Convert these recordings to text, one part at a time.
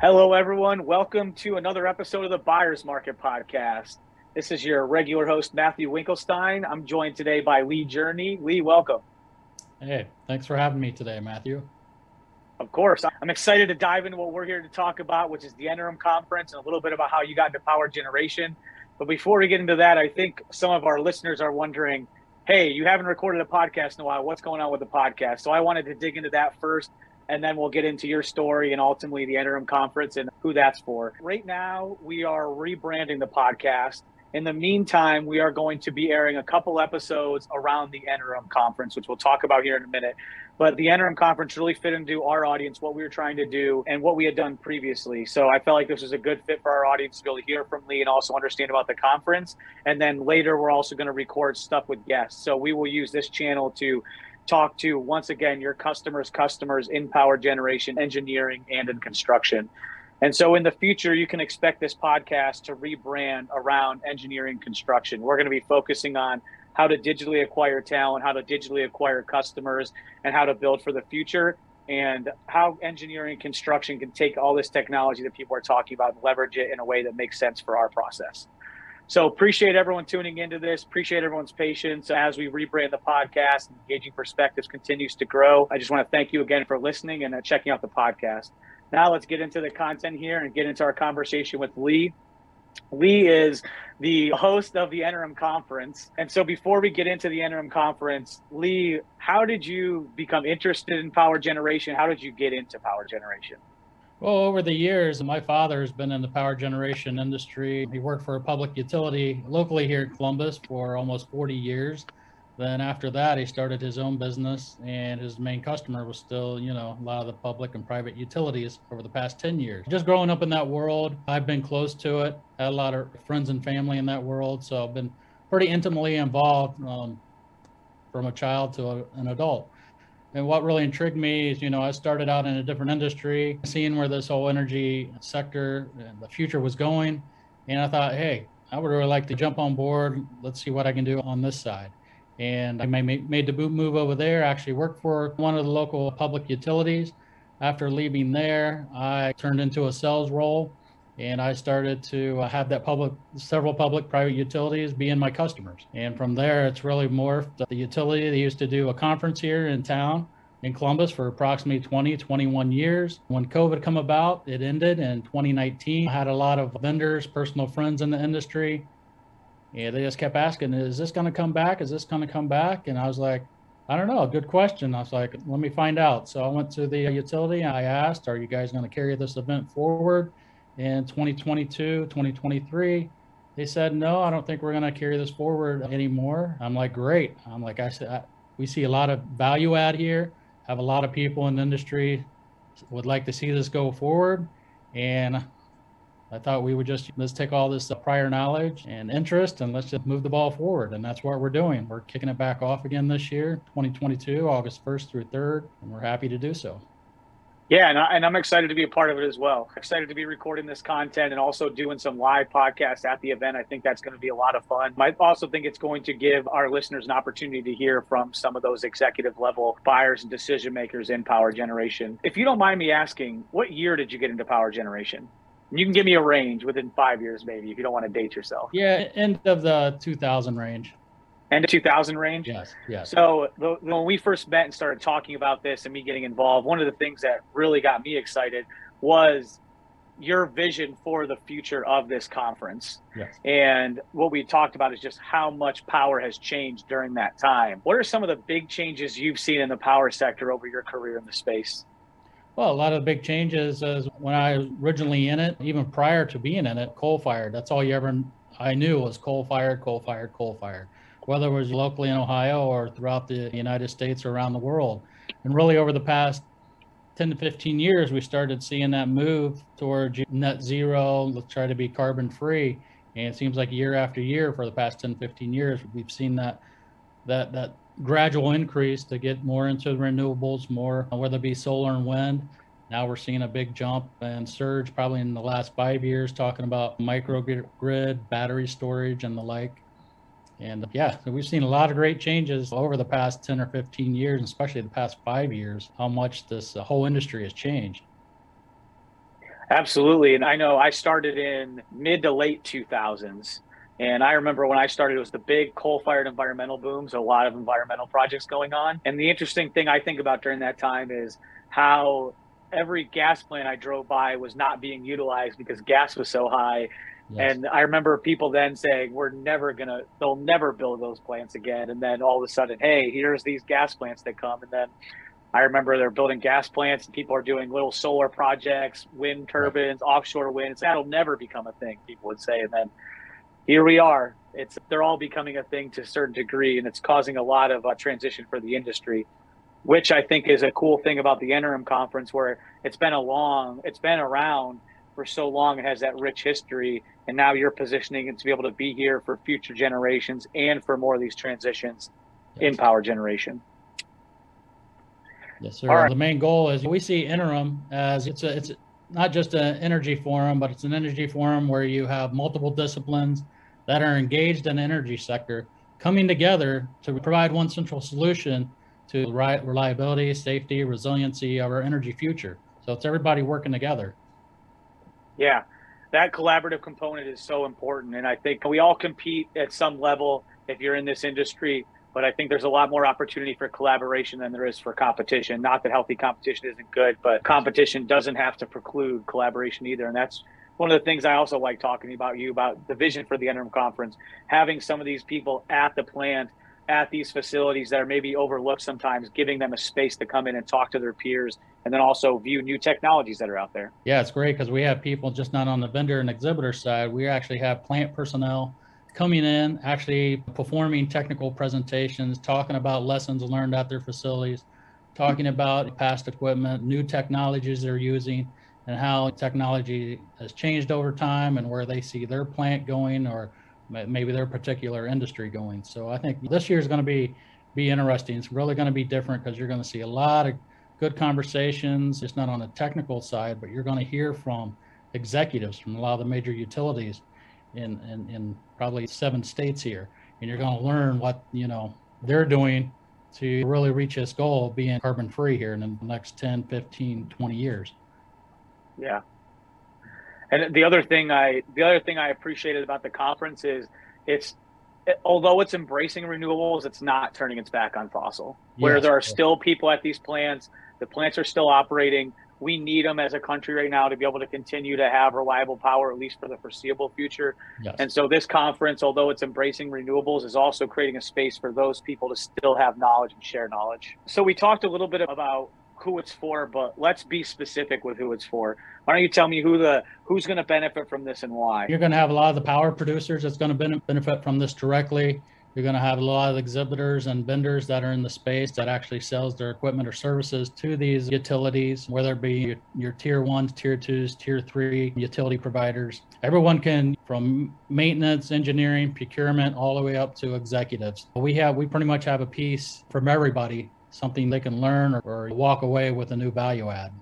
Hello, everyone. Welcome to another episode of the Buyers Market Podcast. This is your regular host, Matthew Winkelstein. I'm joined today by Lee Journey. Lee, welcome. Hey, thanks for having me today, Matthew. Of course. I'm excited to dive into what we're here to talk about, which is the ENERUM conference and a little bit about how you got into power generation. But before we get into that, I think some of our listeners are wondering hey, you haven't recorded a podcast in a while. What's going on with the podcast? So I wanted to dig into that first and then we'll get into your story and ultimately the ENERUM conference and who that's for. Right now, we are rebranding the podcast. In the meantime, we are going to be airing a couple episodes around the ENERUM conference, which we'll talk about here in a minute. But the ENERUM conference really fit into our audience, what we were trying to do, and what we had done previously. So I felt like this was a good fit for our audience to be able to hear from Lee and also understand about the conference. And then later, we're also going to record stuff with guests. So we will use this channel to talk to once again your customers customers in power generation engineering and in construction. And so in the future you can expect this podcast to rebrand around engineering construction. We're going to be focusing on how to digitally acquire talent how to digitally acquire customers and how to build for the future and how engineering construction can take all this technology that people are talking about and leverage it in a way that makes sense for our process so appreciate everyone tuning into this. Appreciate everyone's patience as we rebrand the podcast. Engaging Perspectives continues to grow. I just want to thank you again for listening and uh, checking out the podcast. Now let's get into the content here and get into our conversation with Lee. Lee is the host of the ENERUM conference. And so before we get into the ENERUM conference, Lee, how did you become interested in power generation? How did you get into power generation? Well, over the years, my father has been in the power generation industry. He worked for a public utility locally here in Columbus for almost 40 years. Then after that, he started his own business, and his main customer was still, you know, a lot of the public and private utilities over the past 10 years. Just growing up in that world, I've been close to it, had a lot of friends and family in that world, so I've been pretty intimately involved um, from a child to a, an adult. And what really intrigued me is, you know, I started out in a different industry, seeing where this whole energy sector and the future was going. And I thought, hey, I would really like to jump on board. Let's see what I can do on this side. And I made the move over there, actually worked for one of the local public utilities. After leaving there, I turned into a sales role and I started to uh, have that public, several public private utilities being my customers. And from there, it's really morphed. The utility, they used to do a conference here in town in Columbus for approximately 20, 21 years. When COVID come about, it ended in 2019. I had a lot of vendors, personal friends in the industry. And they just kept asking, is this going to come back? Is this going to come back? And I was like, I don't know. Good question. I was like, let me find out. So I went to the utility. I asked, are you guys going to carry this event forward? In 2022, 2023. They said, no, I don't think we're going to carry this forward anymore. I'm like, great. I'm like, I said, we see a lot of value add here, have a lot of people in the industry would like to see this go forward. And I thought we would just let's take all this prior knowledge and interest and let's just move the ball forward. And that's what we're doing. We're kicking it back off again this year, 2022, August 1st through 3rd, and we're happy to do so. Yeah, and, I, and I'm excited to be a part of it as well. Excited to be recording this content and also doing some live podcasts at the event. I think that's going to be a lot of fun. I also think it's going to give our listeners an opportunity to hear from some of those executive level buyers and decision makers in power generation. If you don't mind me asking, what year did you get into power generation? You can give me a range within five years, maybe, if you don't want to date yourself. Yeah, end of the 2000 range end of 2000 range. Yes, yes. So the, when we first met and started talking about this and me getting involved, one of the things that really got me excited was your vision for the future of this conference. Yes. And what we talked about is just how much power has changed during that time. What are some of the big changes you've seen in the power sector over your career in the space? Well, a lot of the big changes is when I was originally in it, even prior to being in it, coal fired. That's all you ever I knew was coal fired, coal fired, coal fired whether it was locally in Ohio or throughout the United States or around the world. And really, over the past 10 to 15 years, we started seeing that move towards net zero, let's try to be carbon free. And it seems like year after year for the past 10, 15 years, we've seen that that that gradual increase to get more into renewables, more whether it be solar and wind. Now we're seeing a big jump and surge probably in the last five years, talking about microgrid, battery storage, and the like. And yeah, we've seen a lot of great changes over the past 10 or 15 years, especially the past five years, how much this uh, whole industry has changed. Absolutely. And I know I started in mid to late 2000s. And I remember when I started, it was the big coal fired environmental booms, a lot of environmental projects going on. And the interesting thing I think about during that time is how every gas plant I drove by was not being utilized because gas was so high. Yes. And I remember people then saying, we're never going to, they'll never build those plants again. And then all of a sudden, hey, here's these gas plants that come. And then I remember they're building gas plants and people are doing little solar projects, wind turbines, right. offshore winds. That'll never become a thing, people would say. And then here we are. It's they're all becoming a thing to a certain degree, and it's causing a lot of uh, transition for the industry, which I think is a cool thing about the ENERUM conference, where it's been a long, it's been around for so long, it has that rich history, and now you're positioning it to be able to be here for future generations and for more of these transitions yes. in power generation. Yes, sir. Right. The main goal is we see ENERUM as it's a it's not just an energy forum, but it's an energy forum where you have multiple disciplines that are engaged in the energy sector coming together to provide one central solution to reliability, safety, resiliency of our energy future. So it's everybody working together. Yeah, that collaborative component is so important. And I think we all compete at some level if you're in this industry but I think there's a lot more opportunity for collaboration than there is for competition. Not that healthy competition isn't good, but competition doesn't have to preclude collaboration either. And that's one of the things I also like talking about you about the vision for the ENERUM conference, having some of these people at the plant, at these facilities that are maybe overlooked sometimes, giving them a space to come in and talk to their peers and then also view new technologies that are out there. Yeah, it's great because we have people just not on the vendor and exhibitor side. We actually have plant personnel coming in, actually performing technical presentations, talking about lessons learned at their facilities, talking about past equipment, new technologies they're using, and how technology has changed over time and where they see their plant going or maybe their particular industry going. So I think this year is going to be be interesting. It's really going to be different because you're going to see a lot of good conversations. It's not on the technical side, but you're going to hear from executives from a lot of the major utilities in, in, in probably seven states here. And you're going to learn what, you know, they're doing to really reach this goal of being carbon free here in the next 10, 15, 20 years. Yeah. And the other thing I the other thing I appreciated about the conference is it's although it's embracing renewables, it's not turning its back on fossil. Where yes. there are still people at these plants, the plants are still operating we need them as a country right now to be able to continue to have reliable power, at least for the foreseeable future. Yes. And so, this conference, although it's embracing renewables, is also creating a space for those people to still have knowledge and share knowledge. So, we talked a little bit about who it's for, but let's be specific with who it's for. Why don't you tell me who the who's going to benefit from this and why? You're going to have a lot of the power producers that's going to benefit from this directly. You're going to have a lot of exhibitors and vendors that are in the space that actually sells their equipment or services to these utilities, whether it be your, your tier ones, tier twos, tier three utility providers. Everyone can, from maintenance, engineering, procurement, all the way up to executives. We have, we pretty much have a piece from everybody, something they can learn or, or walk away with a new value add.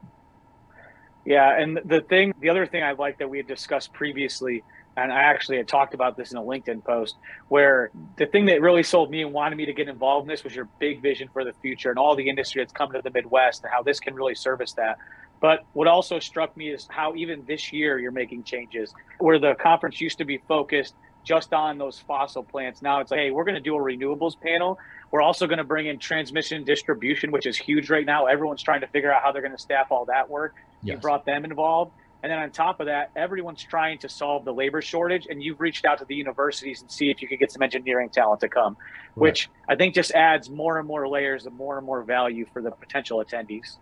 Yeah, and the thing, the other thing I like that we had discussed previously and I actually had talked about this in a LinkedIn post where the thing that really sold me and wanted me to get involved in this was your big vision for the future and all the industry that's coming to the Midwest and how this can really service that. But what also struck me is how even this year you're making changes where the conference used to be focused just on those fossil plants. Now it's like, hey, we're going to do a renewables panel. We're also going to bring in transmission distribution, which is huge right now. Everyone's trying to figure out how they're going to staff all that work. Yes. You brought them involved. And then on top of that, everyone's trying to solve the labor shortage, and you've reached out to the universities and see if you could get some engineering talent to come, right. which I think just adds more and more layers of more and more value for the potential attendees.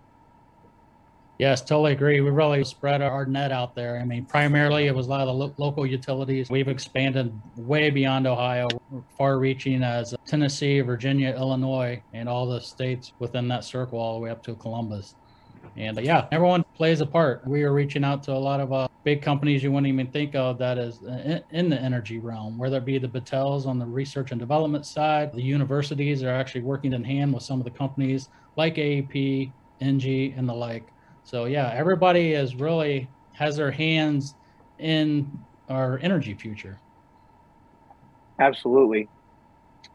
Yes, totally agree. We really spread our net out there. I mean, primarily it was a lot of the lo- local utilities. We've expanded way beyond Ohio, far reaching as Tennessee, Virginia, Illinois, and all the states within that circle, all the way up to Columbus. And uh, yeah, everyone plays a part. We are reaching out to a lot of uh, big companies you wouldn't even think of that is in, in, the energy realm, whether it be the Battelles on the research and development side. The universities are actually working in hand with some of the companies like AEP, NG, and the like. So yeah, everybody is really has their hands in our energy future. Absolutely.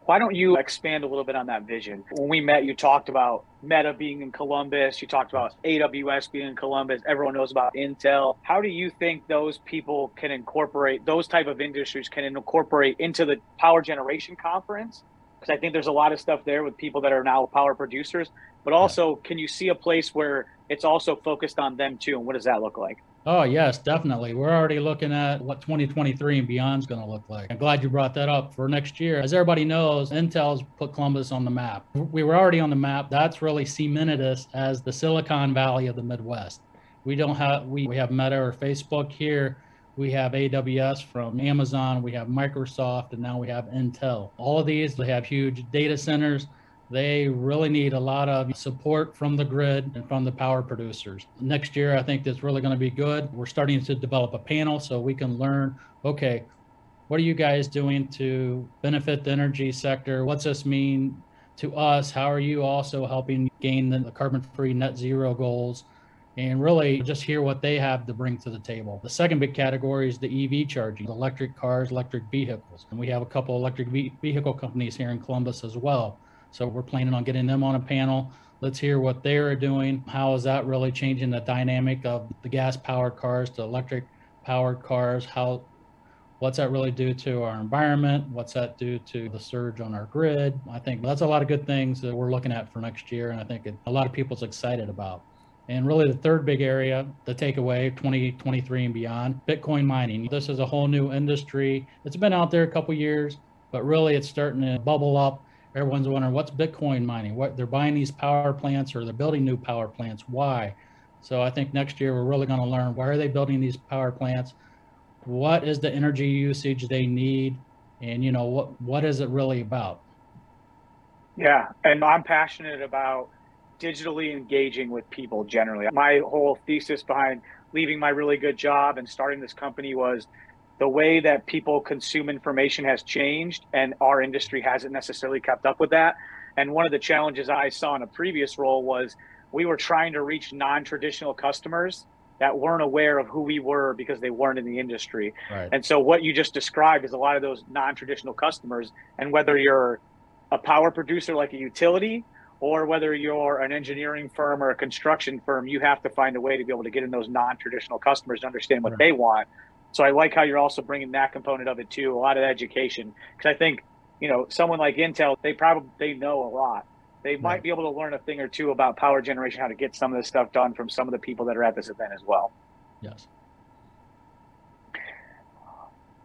Why don't you expand a little bit on that vision? When we met, you talked about Meta being in Columbus. You talked about AWS being in Columbus. Everyone knows about Intel. How do you think those people can incorporate those type of industries can incorporate into the power generation conference? Because I think there's a lot of stuff there with people that are now power producers. But also, can you see a place where it's also focused on them too? And what does that look like? Oh, yes, definitely. We're already looking at what 2023 and beyond is going to look like. I'm glad you brought that up for next year. As everybody knows, Intel's put Columbus on the map. We were already on the map. That's really cemented us as the Silicon Valley of the Midwest. We don't have we, we have Meta or Facebook here. We have AWS from Amazon, we have Microsoft, and now we have Intel. All of these, they have huge data centers they really need a lot of support from the grid and from the power producers. Next year, I think that's really going to be good. We're starting to develop a panel so we can learn okay, what are you guys doing to benefit the energy sector? What's this mean to us? How are you also helping gain the carbon free net zero goals? And really just hear what they have to bring to the table. The second big category is the EV charging, electric cars, electric vehicles. And we have a couple electric vehicle companies here in Columbus as well so we're planning on getting them on a panel. Let's hear what they're doing. How is that really changing the dynamic of the gas powered cars to electric powered cars? How what's that really do to our environment? What's that do to the surge on our grid? I think that's a lot of good things that we're looking at for next year, and I think it, a lot of people's excited about. And really, the third big area, the takeaway 2023 and beyond, Bitcoin mining. This is a whole new industry. It's been out there a couple years, but really it's starting to bubble up everyone's wondering what's Bitcoin mining? What they're buying these power plants or they're building new power plants. Why? So I think next year we're really going to learn why are they building these power plants? What is the energy usage they need? And you know what what is it really about? Yeah, and I'm passionate about digitally engaging with people generally. My whole thesis behind leaving my really good job and starting this company was the way that people consume information has changed and our industry hasn't necessarily kept up with that and one of the challenges i saw in a previous role was we were trying to reach non-traditional customers that weren't aware of who we were because they weren't in the industry right. and so what you just described is a lot of those non-traditional customers and whether you're a power producer like a utility or whether you're an engineering firm or a construction firm, you have to find a way to be able to get in those non-traditional customers to understand what right. they want so I like how you're also bringing that component of it too, a lot of education, because I think you know someone like Intel, they probably they know a lot. They might be able to learn a thing or two about power generation, how to get some of this stuff done from some of the people that are at this event as well. Yes.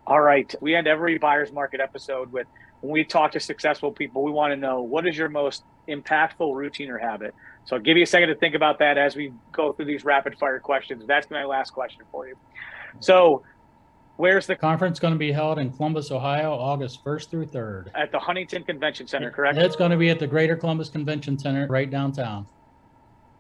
All right. We end every buyer's market episode with when we talk to successful people, we want to know what is your most impactful routine or habit. So I'll give you a second to think about that as we go through these rapid fire questions. That's my last question for you. So Where's the conference going to be held in Columbus, Ohio, August 1st through 3rd? At the Huntington Convention Center, correct? It's going to be at the Greater Columbus Convention Center right downtown.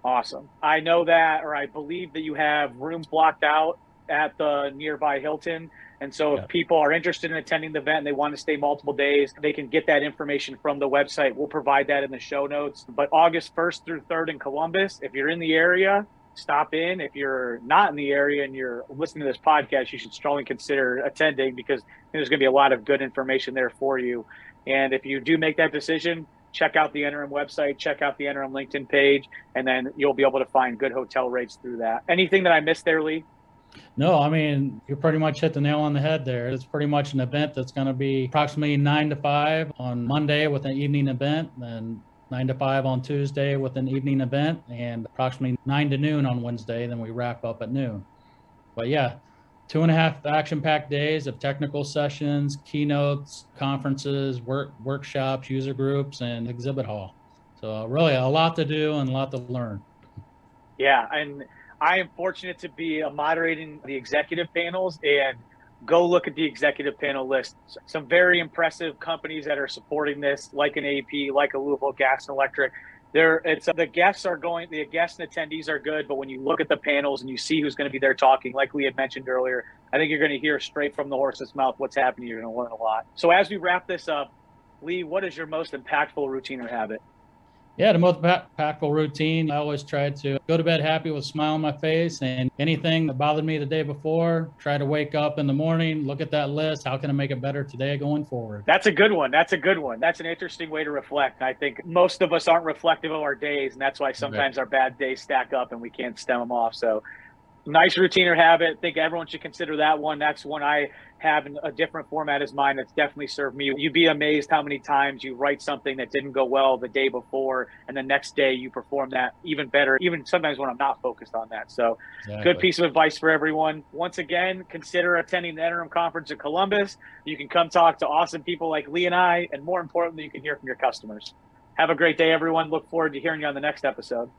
Awesome. I know that, or I believe that you have rooms blocked out at the nearby Hilton. And so if people are interested in attending the event and they want to stay multiple days, they can get that information from the website. We'll provide that in the show notes. But August 1st through 3rd in Columbus, if you're in the area, stop in. If you're not in the area and you're listening to this podcast, you should strongly consider attending because there's going to be a lot of good information there for you. And if you do make that decision, check out the ENERUM website, check out the ENERUM LinkedIn page, and then you'll be able to find good hotel rates through that. Anything that I missed there, Lee? No, I mean, you pretty much hit the nail on the head there. It's pretty much an event that's going to be approximately nine to five on Monday with an evening event. And 9 to 5 on Tuesday with an evening event and approximately 9 to noon on Wednesday. Then we wrap up at noon. But yeah, two and a half action packed days of technical sessions, keynotes, conferences, work workshops, user groups, and exhibit hall. So really a lot to do and a lot to learn. Yeah, and I am fortunate to be uh, moderating the executive panels and go look at the executive panel list. Some very impressive companies that are supporting this, like an AEP, like a Louisville Gas and Electric. There, it's the guests are going. The guests and attendees are good, but when you look at the panels and you see who's going to be there talking, like we had mentioned earlier, I think you're going to hear straight from the horse's mouth what's happening. You're going to learn a lot. So as we wrap this up, Lee, what is your most impactful routine or habit? Yeah, the most impactful routine. I always try to go to bed happy with a smile on my face and anything that bothered me the day before, try to wake up in the morning, look at that list. How can I make it better today going forward? That's a good one. That's a good one. That's an interesting way to reflect. I think most of us aren't reflective of our days, and that's why sometimes right. our bad days stack up and we can't stem them off. So nice routine or habit. I think everyone should consider that one. That's one I have in a different format as mine that's definitely served me. You'd be amazed how many times you write something that didn't go well the day before, and the next day you perform that even better, even sometimes when I'm not focused on that. So, exactly. good piece of advice for everyone. Once again, consider attending the ENERUM Conference in Columbus. You can come talk to awesome people like Lee and I, and more importantly, you can hear from your customers. Have a great day, everyone. Look forward to hearing you on the next episode.